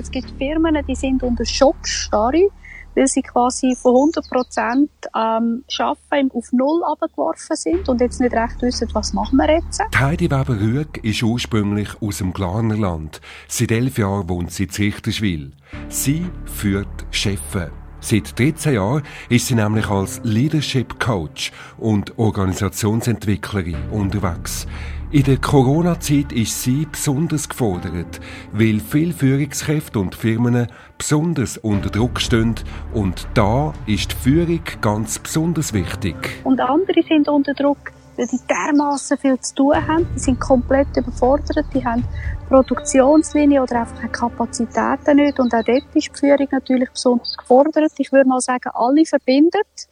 Es gibt Firmen, die sind unter Schockstarre, weil sie quasi von 100 Prozent ähm, Arbeiten auf Null abgeworfen sind und jetzt nicht recht wissen, was machen wir jetzt. Heidi Weber-Rüeg ist ursprünglich aus dem Glarnerland. Seit elf Jahren wohnt sie in Zichterschwil. Sie führt Chefe. Seit 13 Jahren ist sie nämlich als Leadership Coach und Organisationsentwicklerin unterwegs. In der Corona-Zeit ist sie besonders gefordert, weil viele Führungskräfte und Firmen besonders unter Druck stehen und da ist die Führung ganz besonders wichtig. Und andere sind unter Druck, weil die dermaßen viel zu tun haben. Die sind komplett überfordert, die haben Produktionslinie oder einfach keine Kapazitäten nicht und auch dort ist die Führung natürlich besonders gefordert. Ich würde mal sagen, alle verbindet,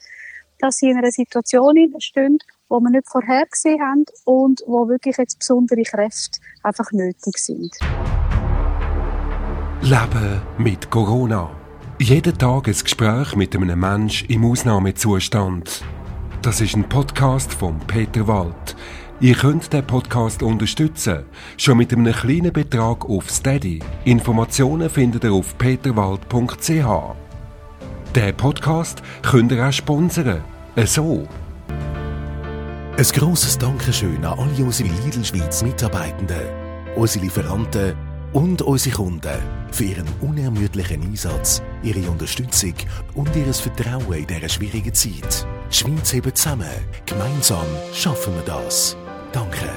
dass sie in einer Situation stehen, wo wir nicht vorhergesehen haben und wo wirklich jetzt besondere Kräfte einfach nötig sind. Leben mit Corona. Jeden Tag ein Gespräch mit einem Menschen im Ausnahmezustand. Das ist ein Podcast von Peter Wald. Ihr könnt den Podcast unterstützen, schon mit einem kleinen Betrag auf Steady. Informationen findet ihr auf peterwald.ch. Den Podcast könnt ihr auch sponsern. So ein grosses Dankeschön an alle unsere Lidl Schweiz Mitarbeitenden, unsere Lieferanten und unsere Kunden für ihren unermüdlichen Einsatz, ihre Unterstützung und ihr Vertrauen in dieser schwierigen Zeit. Die Schweiz hebt zusammen. Gemeinsam schaffen wir das. Danke.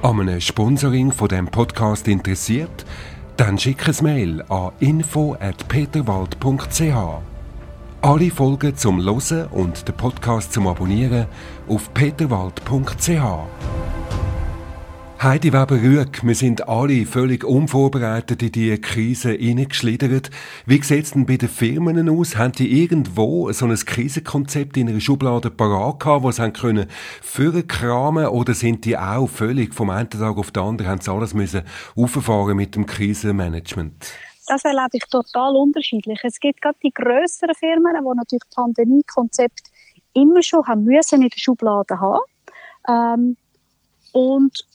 An einem Sponsoring von dem Podcast interessiert? Dann schick ein Mail an info@peterwald.ch. Alle Folgen zum Losen und den Podcast zum Abonnieren auf peterwald.ch. Heidi Weber-Rüeg, wir sind alle völlig unvorbereitet in diese Krise hineingeschlittert. Wie sieht es denn bei den Firmen aus? Haben die irgendwo so ein Krisenkonzept in ihrer Schublade parat gehabt, das sie können vorkramen oder sind die auch völlig vom einen Tag auf den anderen, haben sie alles müssen mit dem Krisenmanagement? Das erlebe ich total unterschiedlich. Es gibt gerade die grösseren Firmen, die natürlich das Pandemie-Konzept immer schon haben müssen in der Schublade haben. Ähm, und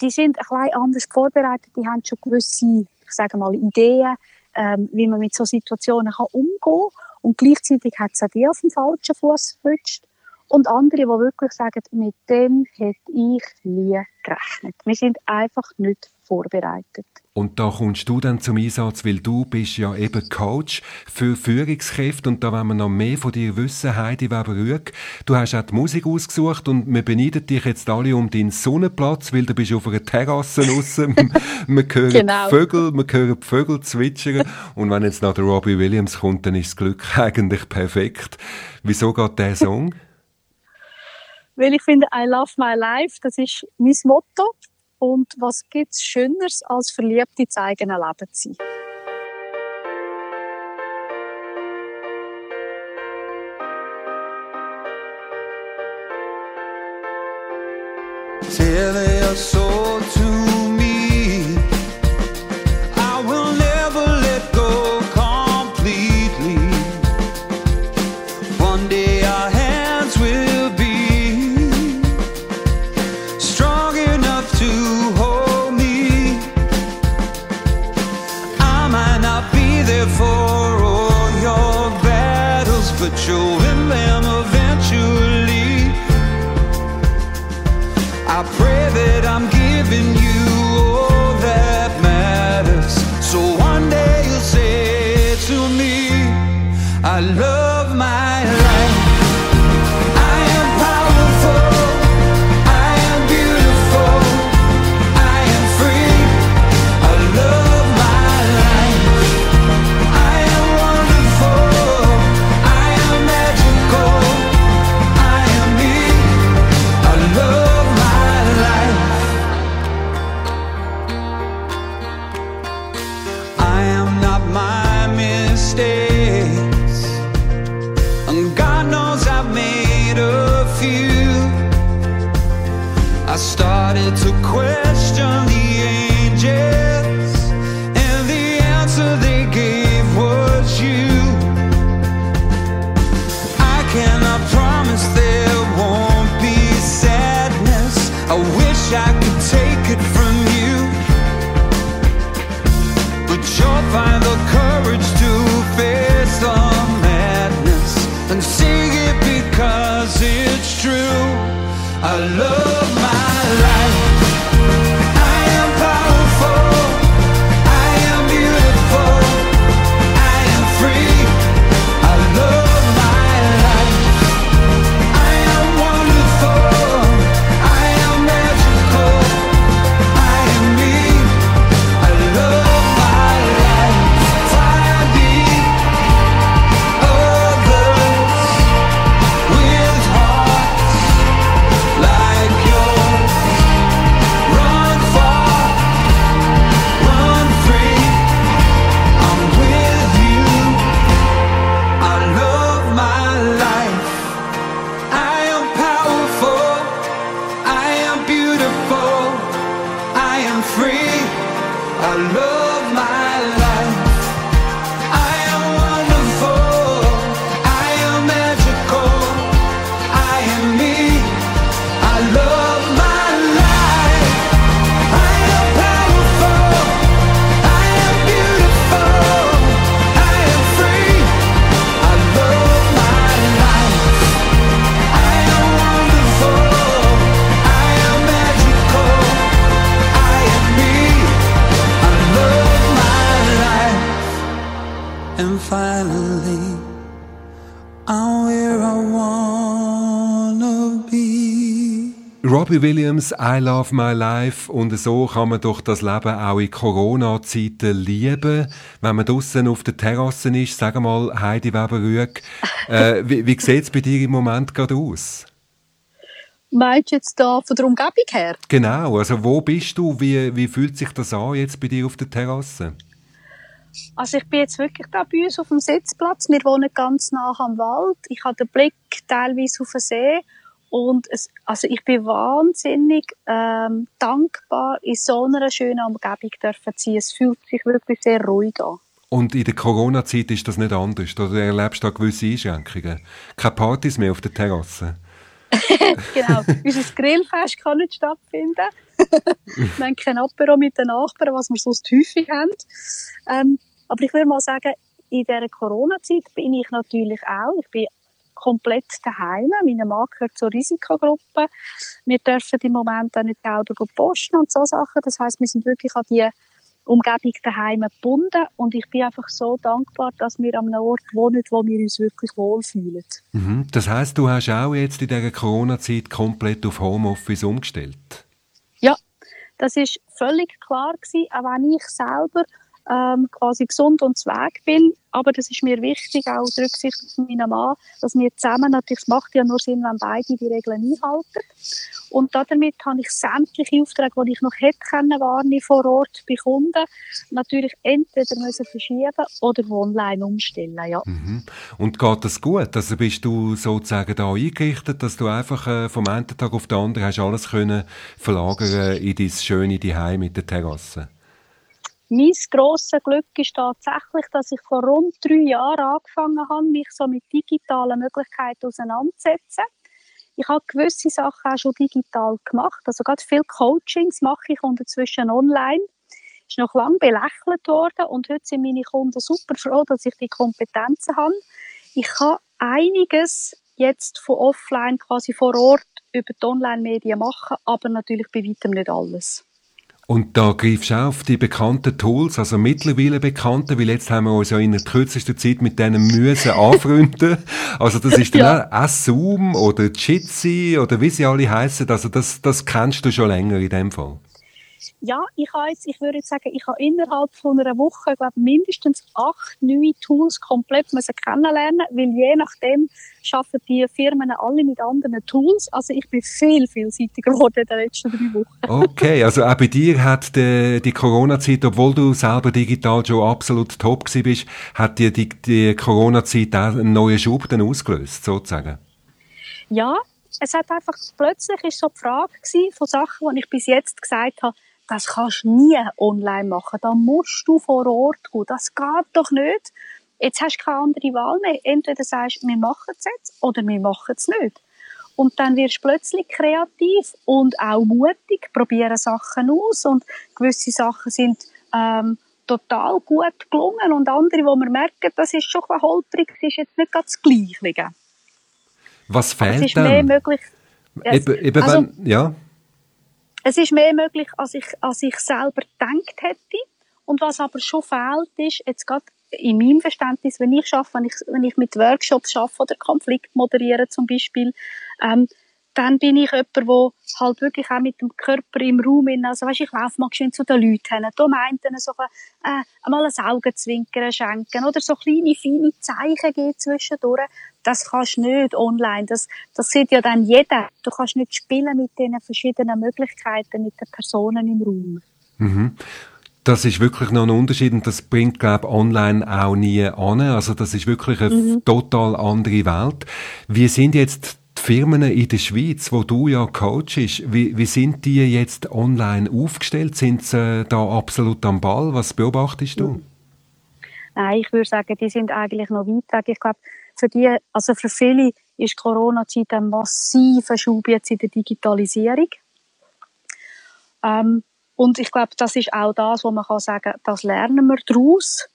die sind ein bisschen anders vorbereitet. Die haben schon gewisse, ich sage mal, Ideen, ähm, wie man mit so Situationen kann umgehen kann. Und gleichzeitig hat es auch die auf dem falschen Fuß gerutscht. Und andere, die wirklich sagen, mit dem hätte ich nie gerechnet. Wir sind einfach nicht vorbereitet. Und da kommst du dann zum Einsatz, weil du bist ja eben Coach für Führungskräfte und da wollen wir noch mehr von dir wissen, Heidi Weber-Rüeg. Du hast auch die Musik ausgesucht und wir beneiden dich jetzt alle um deinen Sonnenplatz, weil du bist auf einer Terrasse draussen. wir hören genau. Vögel, wir hören Vögel zwitschern und wenn jetzt noch der Robbie Williams kommt, dann ist das Glück eigentlich perfekt. Wieso geht der Song? weil ich finde, I love my life, das ist mein Motto und was gibt's Schöneres, als verliebt ins eigene Leben zu sein? Tell your soul Robbie Williams, I Love My Life. Und so kann man doch das Leben auch in Corona-Zeiten lieben. Wenn man draußen auf der Terrasse ist, sag mal, Heidi Weber-Rüeg, äh, wie, wie sieht es bei dir im Moment gerade aus? Meinst du jetzt da von der Umgebung her? Genau, also wo bist du? Wie, wie fühlt sich das an jetzt bei dir auf der Terrasse? Also ich bin jetzt wirklich da bei uns auf dem Sitzplatz. Wir wohnen ganz nah am Wald. Ich habe den Blick teilweise auf den See und es, also ich bin wahnsinnig ähm, dankbar, in so einer schönen Umgebung dürfen zu sein. Es fühlt sich wirklich sehr ruhig an. Und in der Corona-Zeit ist das nicht anders? Oder erlebst du da gewisse Einschränkungen? Keine Partys mehr auf der Terrasse? genau. Unser Grillfest kann nicht stattfinden. wir haben kein Apero mit den Nachbarn, was wir sonst häufig haben. Ähm, aber ich würde mal sagen, in dieser Corona-Zeit bin ich natürlich auch, ich bin komplett daheim. Mein Mann gehört zur Risikogruppe. Wir dürfen im Moment auch nicht selber posten und so Sachen. Das heißt, wir sind wirklich an die Umgebung daheim gebunden und ich bin einfach so dankbar, dass wir an einem Ort wohnen, wo wir uns wirklich wohlfühlen. Mhm. Das heißt, du hast auch jetzt in dieser Corona-Zeit komplett auf Homeoffice umgestellt? Ja, das ist völlig klar gewesen, auch wenn ich selber ähm, quasi gesund und zweig bin. Aber das ist mir wichtig, auch aus Rücksicht auf meinen Mann, dass wir zusammen, natürlich, es macht ja nur Sinn, wenn beide die Regeln einhalten. Und damit habe ich sämtliche Aufträge, die ich noch hätte können, wahrnehmen vor Ort bei Kunden, natürlich entweder müssen verschieben oder online umstellen, ja. Mhm. Und geht das gut? Also bist du sozusagen da eingerichtet, dass du einfach äh, vom einen Tag auf den anderen hast alles können verlagern in dein schöne Zuhause mit der Terrasse? Mein grosses Glück ist tatsächlich, dass ich vor rund drei Jahren angefangen habe, mich so mit digitalen Möglichkeiten auseinanderzusetzen. Ich habe gewisse Sachen auch schon digital gemacht. Also gerade viele Coachings mache ich inzwischen online. Ist noch lange belächelt worden und heute sind meine Kunden super froh, dass ich die Kompetenzen habe. Ich kann einiges jetzt von offline quasi vor Ort über die Online-Medien machen, aber natürlich bei weitem nicht alles. Und da greifst du auch auf die bekannten Tools, also mittlerweile bekannte, weil jetzt haben wir uns ja in der kürzesten Zeit mit denen müssen anfreunden. Also das ist dann ja. auch Zoom oder Jitsi oder wie sie alle heißen. Also das, das kennst du schon länger in dem Fall ja, ich habe jetzt, ich würde jetzt sagen, ich habe innerhalb von einer Woche, ich glaube, mindestens acht neue Tools komplett müssen kennenlernen, weil je nachdem schaffen die Firmen alle mit anderen Tools. Also ich bin viel vielseitiger geworden in den letzten drei Wochen. Okay, also auch bei dir hat die, die Corona-Zeit, obwohl du selber digital schon absolut top gewesen bist, hat dir die, die Corona-Zeit auch einen neuen Schub dann ausgelöst, sozusagen? Ja, es hat einfach plötzlich ist so die Frage von Sachen, die ich bis jetzt gesagt habe, das kannst du nie online machen. Da musst du vor Ort gehen. Das geht doch nicht. Jetzt hast du keine andere Wahl mehr. Entweder sagst du, wir machen es jetzt oder wir machen es nicht. Und dann wirst du plötzlich kreativ und auch mutig, probieren Sachen aus und gewisse Sachen sind ähm, total gut gelungen und andere, wo man merkt, das ist schon ein holprig, das ist jetzt nicht ganz das Gleiche. Was fehlt Aber es ist mehr möglich. Eben, eben also, wenn, ja. Es ist mehr möglich, als ich, als ich selber gedacht hätte. Und was aber schon fehlt, ist, jetzt gerade in meinem Verständnis, wenn ich schaffe, wenn ich, wenn ich mit Workshops schaffe oder Konflikt moderiere zum Beispiel, ähm, dann bin ich jemand, der halt wirklich auch mit dem Körper im Raum in, also weißt, ich laufe mal schön zu den Leuten hin, da meint so äh, einmal ein Augenzwinkern schenken oder so kleine, feine Zeichen geben zwischendurch. Das kannst du nicht online. Das, das sieht ja dann jeder. Du kannst nicht spielen mit den verschiedenen Möglichkeiten, mit den Personen im Raum. Mhm. Das ist wirklich noch ein Unterschied und das bringt, glaube ich, online auch nie an. Also das ist wirklich eine mhm. total andere Welt. Wie sind jetzt Die Firmen in der Schweiz, wo du ja coachst, wie, wie sind die jetzt online aufgestellt? Sind sie da absolut am Ball? Was beobachtest du? Nein, ich würde sagen, die sind eigentlich noch weit weg. Ich glaube, für die, also für viele ist Corona-Zeit ein massiver Schub jetzt in der Digitalisierung. Ähm, und ich glaube, das ist auch das, wo man kann sagen, das lernen wir daraus,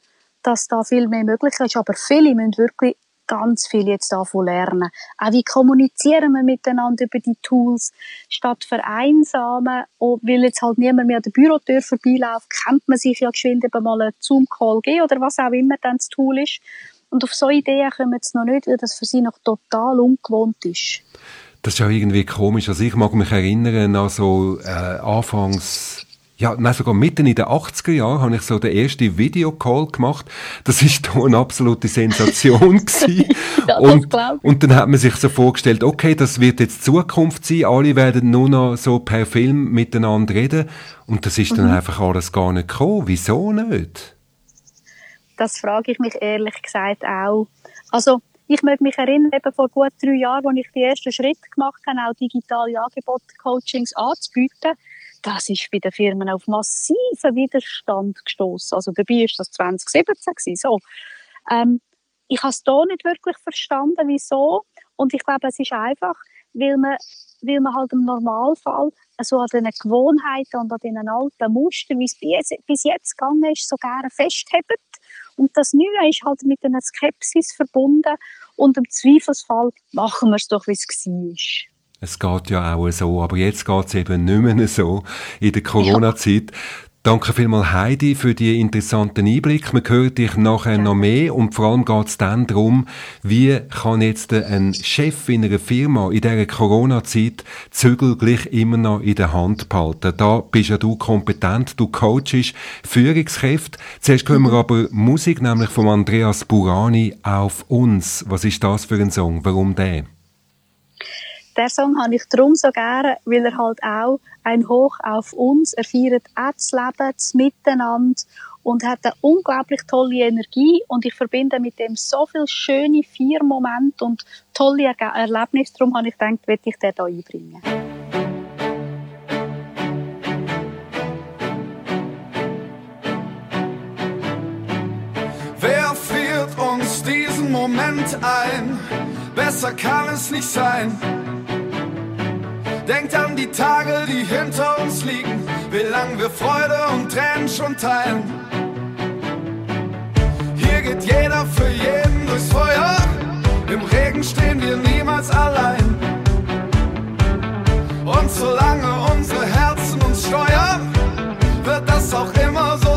dass da viel mehr möglich ist. Aber viele müssen wirklich ganz viel jetzt davon lernen. Auch wie kommunizieren wir miteinander über die Tools, statt vereinsamen, weil jetzt halt niemand mehr an der Bürotür vorbeiläuft, kennt man sich ja geschwind eben mal einen Zoom-Call geben oder was auch immer dann das Tool ist. Und auf so Ideen kommen jetzt noch nicht, weil das für sie noch total ungewohnt ist. Das ist ja irgendwie komisch. Also ich mag mich erinnern an so äh, Anfangs ja, nein, sogar mitten in den 80er Jahren habe ich so den ersten Videocall gemacht. Das ist da eine absolute Sensation gewesen. ja, und, und dann hat man sich so vorgestellt, okay, das wird jetzt Zukunft sein. Alle werden nur noch so per Film miteinander reden. Und das ist dann mhm. einfach alles gar nicht gekommen. Wieso nicht? Das frage ich mich ehrlich gesagt auch. Also, ich möchte mich erinnern, eben vor gut drei Jahren, als ich die ersten Schritte gemacht habe, auch digitale Angebote, Coachings anzubieten, das ist bei den Firmen auf massiven Widerstand gestoßen. Also dabei ist das 2017 gewesen, so. Ähm, ich habe es da nicht wirklich verstanden, wieso. Und ich glaube, es ist einfach, weil man, weil man halt im Normalfall so an den Gewohnheiten und an den alten Mustern, wie es bis jetzt gegangen ist, so gerne festhebt. Und das Neue ist halt mit einer Skepsis verbunden und im Zweifelsfall machen wir es doch, wie es war. Es geht ja auch so, aber jetzt geht es eben nicht mehr so in der Corona-Zeit. Danke vielmals Heidi für die interessanten Einblick. Man hört dich nachher noch mehr und vor allem geht es dann darum, wie kann jetzt ein Chef in einer Firma in dieser Corona-Zeit Zügel gleich immer noch in der Hand behalten. Da bist ja du kompetent, du coachst Führungskräfte. Zuerst hören wir mhm. aber Musik, nämlich von Andreas Burani auf uns. Was ist das für ein Song? Warum der? Der Song habe ich darum so gerne, weil er halt auch ein Hoch auf uns, er feiert auch das Leben, das Miteinander und hat eine unglaublich tolle Energie und ich verbinde mit dem so viele schöne Feiermomente und tolle er Erlebnisse. Darum habe ich gedacht, will ich den hier einbringen. Wer führt uns diesen Moment ein? Besser kann es nicht sein. Denkt an die Tage, die hinter uns liegen, wie lang wir Freude und Tränen schon teilen. Hier geht jeder für jeden durchs Feuer, im Regen stehen wir niemals allein. Und solange unsere Herzen uns steuern, wird das auch immer so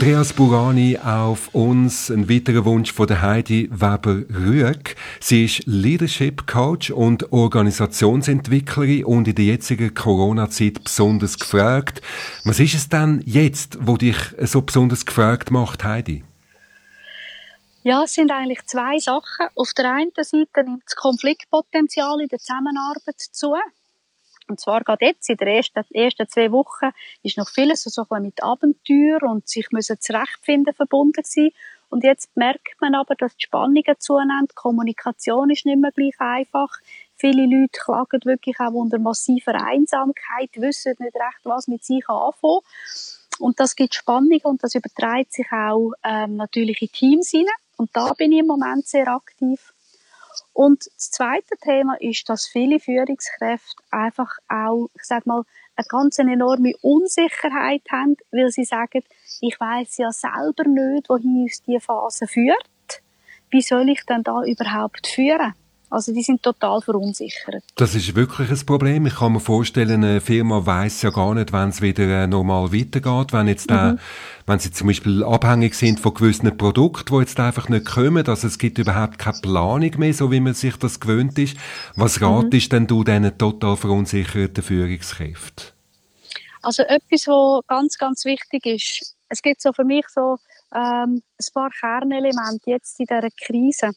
Andreas Burani auf uns, ein weiterer Wunsch von der Heidi Weber-Rüegg. Sie ist Leadership Coach und Organisationsentwicklerin und in der jetzigen Corona-Zeit besonders gefragt. Was ist es denn jetzt, wo dich so besonders gefragt macht, Heidi? Ja, es sind eigentlich zwei Sachen. Auf der einen Seite nimmt das Konfliktpotenzial in der Zusammenarbeit zu. Und zwar gerade jetzt, in den ersten, ersten zwei Wochen, ist noch vieles so ein mit Abenteuer und sich müssen zurechtfinden verbunden sein. Und jetzt merkt man aber, dass die Spannungen zunehmen, die Kommunikation ist nicht mehr gleich einfach. Viele Leute klagen wirklich auch unter massiver Einsamkeit, wissen nicht recht, was mit sich anfangen. Und das gibt Spannungen und das überträgt sich auch ähm, natürlich in Teams hinein. Und da bin ich im Moment sehr aktiv. Und das zweite Thema ist, dass viele Führungskräfte einfach auch, ich sag mal, eine ganz enorme Unsicherheit haben, weil sie sagen, ich weiß ja selber nicht, wohin uns diese Phase führt. Wie soll ich denn da überhaupt führen? Also die sind total verunsichert. Das ist wirklich ein Problem. Ich kann mir vorstellen, eine Firma weiß ja gar nicht, wann es wieder äh, normal weitergeht. Wenn jetzt mhm. wenn sie zum Beispiel abhängig sind von gewissen Produkten, die jetzt einfach nicht kommen, also es gibt überhaupt keine Planung mehr, so wie man sich das gewöhnt ist. Was mhm. ratest denn du diesen total verunsicherten Führungskräften? Also etwas, was ganz, ganz wichtig ist. Es gibt so für mich so ähm, ein paar Kernelemente jetzt in dieser Krise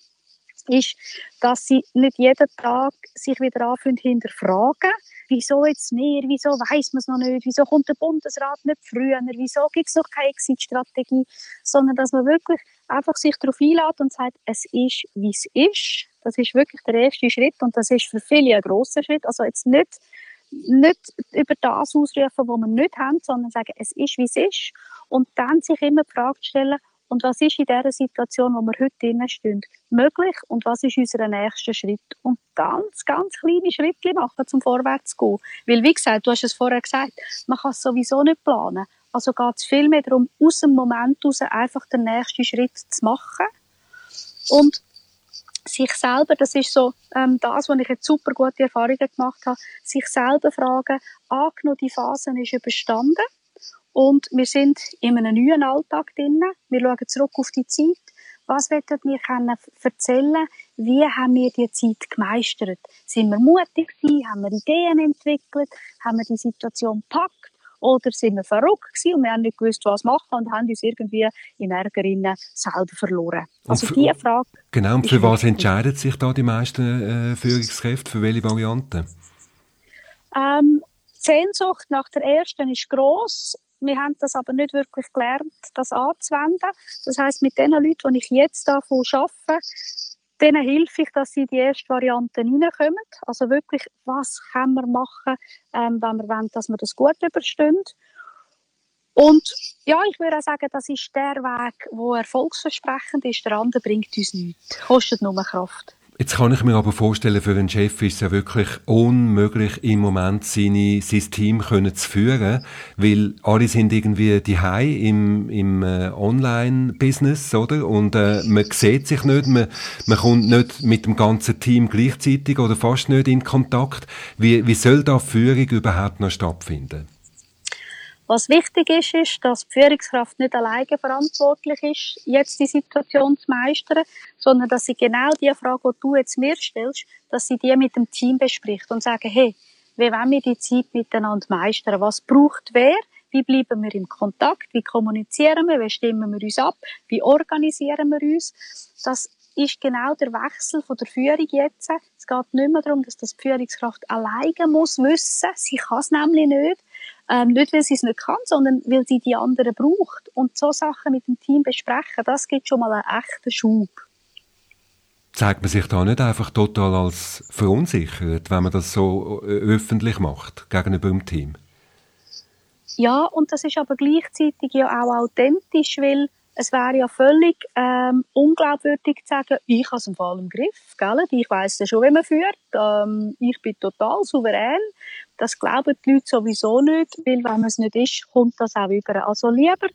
ist, dass sie nicht jeden Tag sich wieder anfangen hinterfragen, wieso jetzt mehr, wieso weiß man es noch nicht, wieso kommt der Bundesrat nicht früher, wieso gibt es noch keine Exit-Strategie, sondern dass man wirklich einfach sich darauf einlädt und sagt, es ist, wie es ist. Das ist wirklich der erste Schritt und das ist für viele ein grosser Schritt. Also jetzt nicht nicht über das ausrufen, was wir nicht haben, sondern sagen, es ist, wie es ist. Und dann sich immer die Frage stellen, und was ist in dieser Situation, wo wir heute drinnen stehen, möglich und was ist unser nächster Schritt? Und ganz, ganz kleine Schritte machen, zum vorwärts zu gehen. Weil, wie gesagt, du hast es vorher gesagt, man kann es sowieso nicht planen. Also geht es viel mehr darum, aus dem Moment heraus einfach den nächsten Schritt zu machen. Und sich selber, das ist so ähm, das, wo ich jetzt super gute Erfahrungen gemacht habe, sich selber fragen, angenommen, die Phase ist überstanden, und wir sind in einem neuen Alltag drin. Wir schauen zurück auf die Zeit. Was wollen wir können erzählen? Wie haben wir die Zeit gemeistert? Sind wir mutig gewesen? Haben wir Ideen entwickelt? Haben wir die Situation gepackt? Oder sind wir verrückt gewesen und wir haben nicht gewusst, was machen und haben uns irgendwie in Ärgerinnen selber verloren? Also für, diese Frage. Genau, und für was entscheiden sich da die meisten äh, Führungskräfte? Für welche Varianten? Ähm, die Sehnsucht nach der ersten ist gross. Wir haben das aber nicht wirklich gelernt, das anzuwenden. Das heißt, mit den Leuten, die ich jetzt davon arbeite, denen hilfe ich, dass sie in die erste Variante reinkommen. Also wirklich, was können wir machen, ähm, wenn wir wollen, dass wir das gut überstehen. Und ja, ich würde auch sagen, das ist der Weg, der erfolgsversprechend ist. Der andere bringt uns nichts, kostet nur Kraft. Jetzt kann ich mir aber vorstellen, für einen Chef ist es ja wirklich unmöglich, im Moment seine, sein Team können zu führen, weil alle sind irgendwie die im, im äh, Online-Business, oder? Und äh, man sieht sich nicht, man, man kommt nicht mit dem ganzen Team gleichzeitig oder fast nicht in Kontakt. Wie, wie soll da Führung überhaupt noch stattfinden? Was wichtig ist, ist, dass die Führungskraft nicht alleine verantwortlich ist, jetzt die Situation zu meistern, sondern dass sie genau die Frage, die du jetzt mir stellst, dass sie die mit dem Team bespricht und sagen, hey, wie wollen wir die Zeit miteinander meistern? Was braucht wer? Wie bleiben wir im Kontakt? Wie kommunizieren wir? Wie stimmen wir uns ab? Wie organisieren wir uns? Das ist genau der Wechsel von der Führung jetzt. Es geht nicht mehr darum, dass das die Führungskraft alleine muss wissen. Sie kann es nämlich nicht. Ähm, nicht, weil sie es nicht kann, sondern weil sie die anderen braucht. Und so Sachen mit dem Team besprechen, das gibt schon mal einen echten Schub. Zeigt man sich da nicht einfach total als verunsichert, wenn man das so äh, öffentlich macht gegenüber dem Team? Ja, und das ist aber gleichzeitig ja auch authentisch, weil es wäre ja völlig ähm, unglaubwürdig zu sagen, ich habe es im Fall im Griff, gell? ich weiß ja schon, wie man führt, ähm, ich bin total souverän. Das glauben die Leute sowieso nicht, weil wenn man es nicht ist, kommt das auch über. Also lieber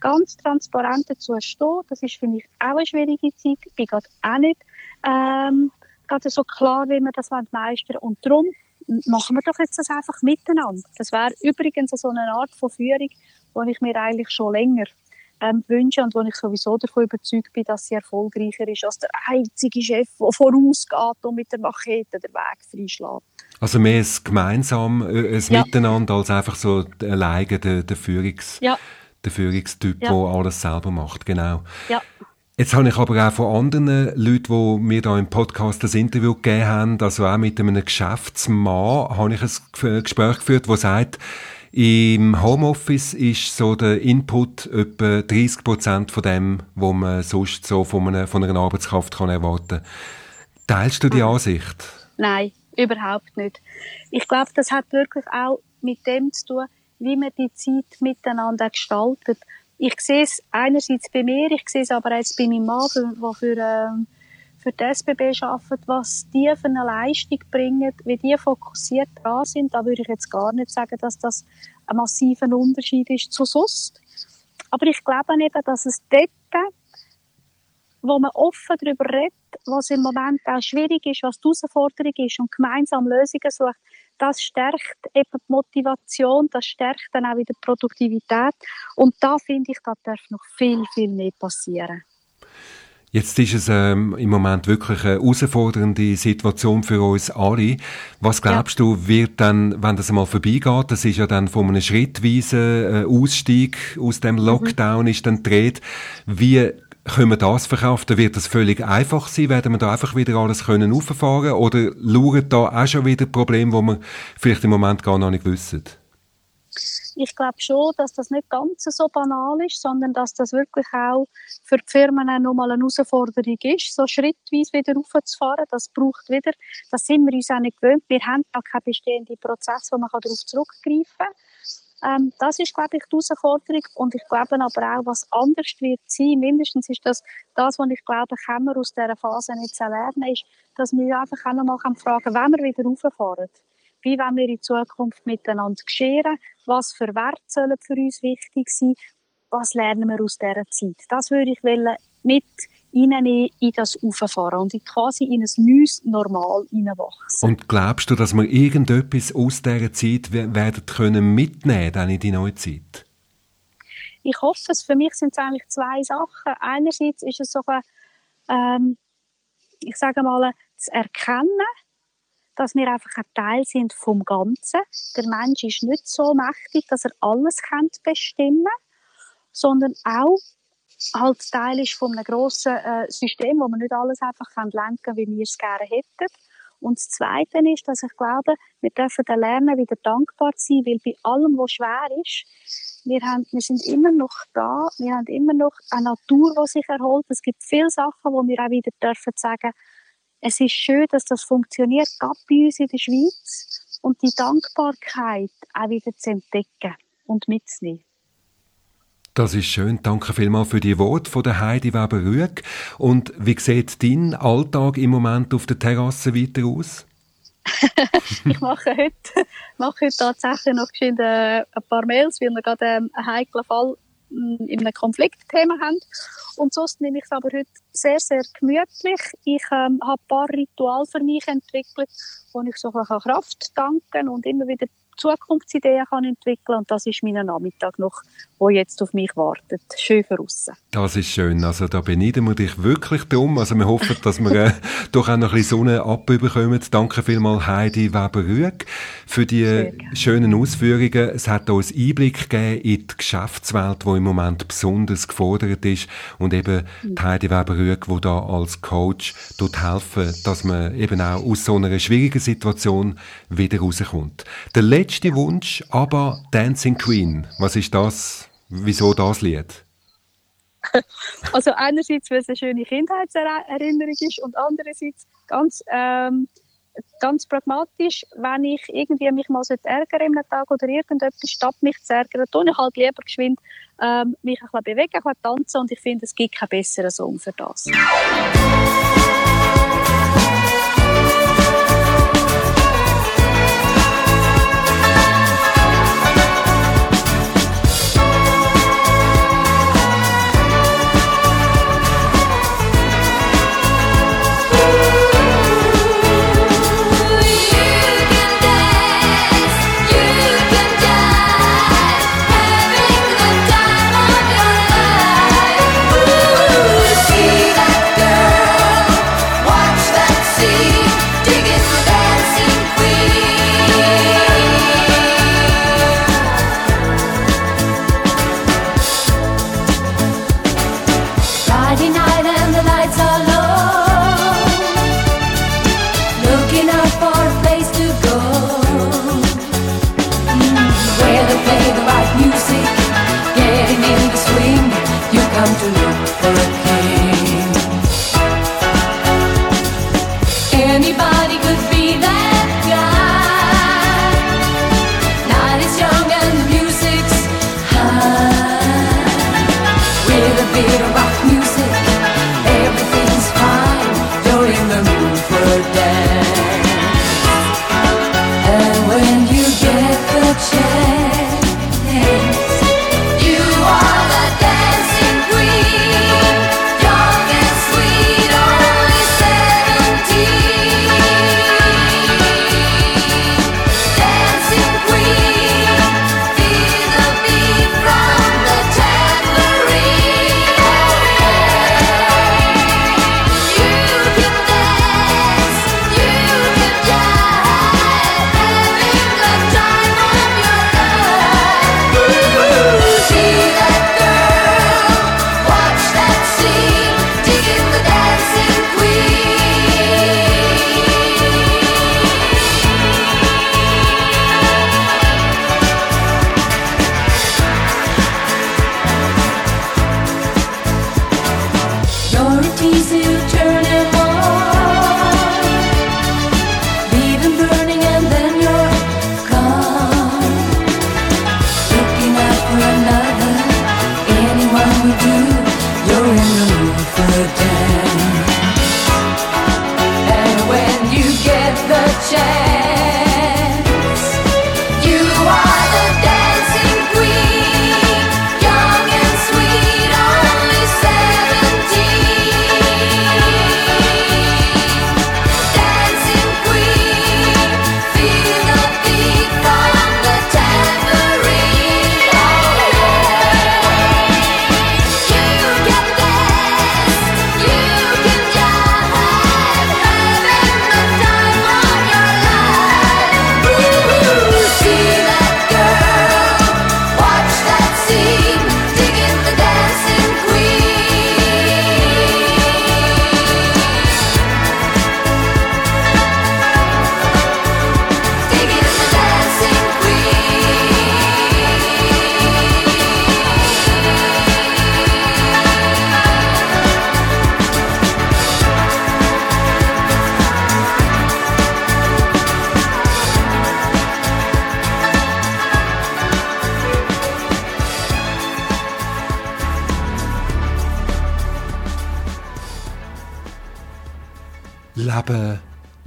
ganz transparent dazu stehen, das ist für mich auch eine schwierige Zeit, ich bin gerade auch nicht ähm, gerade so klar, wie man das meistern Und darum machen wir doch jetzt das einfach miteinander. Das wäre übrigens so eine Art von Führung, die ich mir eigentlich schon länger ähm, wünsche und wo ich sowieso davon überzeugt bin, dass sie erfolgreicher ist als der einzige Chef, der vorausgeht und mit der Machete den Weg freischlägt. Also mehr ein gemeinsam, äh, ein ja. Miteinander als einfach so alleine der, der, Führungs, ja. der Führungstyp, ja. der alles selber macht, genau. Ja. Jetzt habe ich aber auch von anderen Leuten, die mir da im Podcast das Interview gegeben haben, also auch mit einem Geschäftsmann, habe ich ein Gespräch geführt, wo sagt, im Homeoffice ist so der Input etwa 30 Prozent von dem, was man sonst so von einer, von einer Arbeitskraft kann erwarten kann. Teilst du die Ansicht? Nein, überhaupt nicht. Ich glaube, das hat wirklich auch mit dem zu tun, wie man die Zeit miteinander gestaltet. Ich sehe es einerseits bei mir, ich sehe es aber jetzt bei meinem Mann, der für, ähm, für die SBB arbeitet, was die für eine Leistung bringen, wie die fokussiert dran sind. Da würde ich jetzt gar nicht sagen, dass das ein massiver Unterschied ist zu sonst. Aber ich glaube eben, dass es dort, wo man offen darüber redet, was im Moment auch schwierig ist, was die Herausforderung ist und gemeinsam Lösungen sucht, das stärkt eben die Motivation, das stärkt dann auch wieder die Produktivität. Und da finde ich, da darf noch viel, viel mehr passieren. Jetzt ist es ähm, im Moment wirklich eine herausfordernde Situation für uns alle. Was glaubst ja. du, wird dann, wenn das einmal vorbeigeht, das ist ja dann von einem schrittweisen äh, Ausstieg aus dem mhm. Lockdown mhm. ist dann dreht, wie können wir das verkaufen? Wird das völlig einfach sein? Werden wir da einfach wieder alles können auffahren? Oder lauern da auch schon wieder Probleme, die wir vielleicht im Moment gar noch nicht wissen? Ich glaube schon, dass das nicht ganz so banal ist, sondern dass das wirklich auch für die Firmen auch nochmal eine Herausforderung ist, so schrittweise wieder raufzufahren. Das braucht wieder, das sind wir uns auch nicht gewöhnt. Wir haben auch keinen bestehenden Prozess, wo man darauf zurückgreifen kann. Ähm, das ist, glaube ich, die Herausforderung. Und ich glaube aber auch, was anders wird sein, mindestens ist das, das, was ich glaube, können wir aus dieser Phase nicht lernen, ist, dass wir einfach auch nochmal fragen, wenn wir wieder rauffahren, wie wollen wir in Zukunft miteinander geschehen, was für Werte sollen für uns wichtig sein, was lernen wir aus dieser Zeit. Das würde ich mit ihnen in das Auffahren und quasi in ein neues Normal hineinwachsen. Und glaubst du, dass wir irgendetwas aus dieser Zeit werden können mitnehmen dann in die neue Zeit? Ich hoffe es. Für mich sind es eigentlich zwei Sachen. Einerseits ist es so ein, ähm, ich sage mal, zu erkennen, dass wir einfach ein Teil sind vom Ganzen. Der Mensch ist nicht so mächtig, dass er alles bestimmen kann, sondern auch halt Teil ist von einem grossen äh, System, wo man nicht alles einfach kann lenken wie wir es gerne hätten. Und das Zweite ist, dass ich glaube, wir dürfen lernen, wieder dankbar zu sein, weil bei allem, was schwer ist, wir, haben, wir sind immer noch da, wir haben immer noch eine Natur, die sich erholt. Es gibt viele Sachen, wo wir auch wieder dürfen sagen, es ist schön, dass das funktioniert, gerade bei uns in der Schweiz. Und die Dankbarkeit auch wieder zu entdecken und mitzunehmen. Das ist schön. Danke vielmals für die Worte von der Heidi Weber-Rüeg. Und wie sieht dein Alltag im Moment auf der Terrasse weiter aus? ich mache heute, mache heute tatsächlich noch ein paar Mails, weil wir gerade einen heiklen Fall in einem Konfliktthema haben. Und sonst nehme ich es aber heute sehr, sehr gemütlich. Ich ähm, habe ein paar Rituale für mich entwickelt, wo ich so Kraft danken und immer wieder Zukunftsideen kann entwickeln und das ist mein Nachmittag noch, wo jetzt auf mich wartet. Schön für aussen. Das ist schön. Also da beneiden wir dich wirklich drum. Also wir hoffen, dass wir äh, doch auch noch ein bisschen Sonne abbekommen. Danke vielmals Heidi Weber-Rüeg für die schönen Ausführungen. Es hat uns Einblick gegeben in die Geschäftswelt, die im Moment besonders gefordert ist und eben mhm. die Heidi Weber-Rüeg, die da als Coach dort helfen, dass man eben auch aus so einer schwierigen Situation wieder rauskommt. Der letzte Wunsch, aber Dancing Queen. Was ist das? Wieso das Lied? Also einerseits, weil es eine schöne Kindheitserinnerung ist und andererseits ganz, ähm, ganz pragmatisch, wenn ich irgendwie mich mal ärgere im Tag oder irgendetwas statt mich zu ärgern, tue ich halt lieber geschwind ähm, mich ein bisschen bewegen, ein bisschen tanzen und ich finde, es gibt keinen besseren Song für das.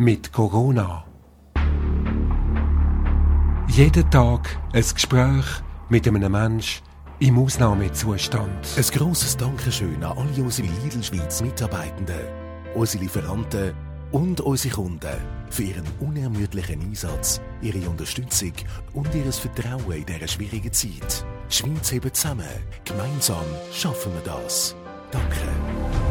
Mit Corona. Jeden Tag ein Gespräch mit einem Mensch im Ausnahmezustand. Ein grosses Dankeschön an alle unsere Lidl Schweiz Mitarbeitenden, unsere Lieferanten und unsere Kunden für ihren unermüdlichen Einsatz, ihre Unterstützung und ihr Vertrauen in dieser schwierigen Zeit. Die Schweiz hebt zusammen. Gemeinsam schaffen wir das. Danke.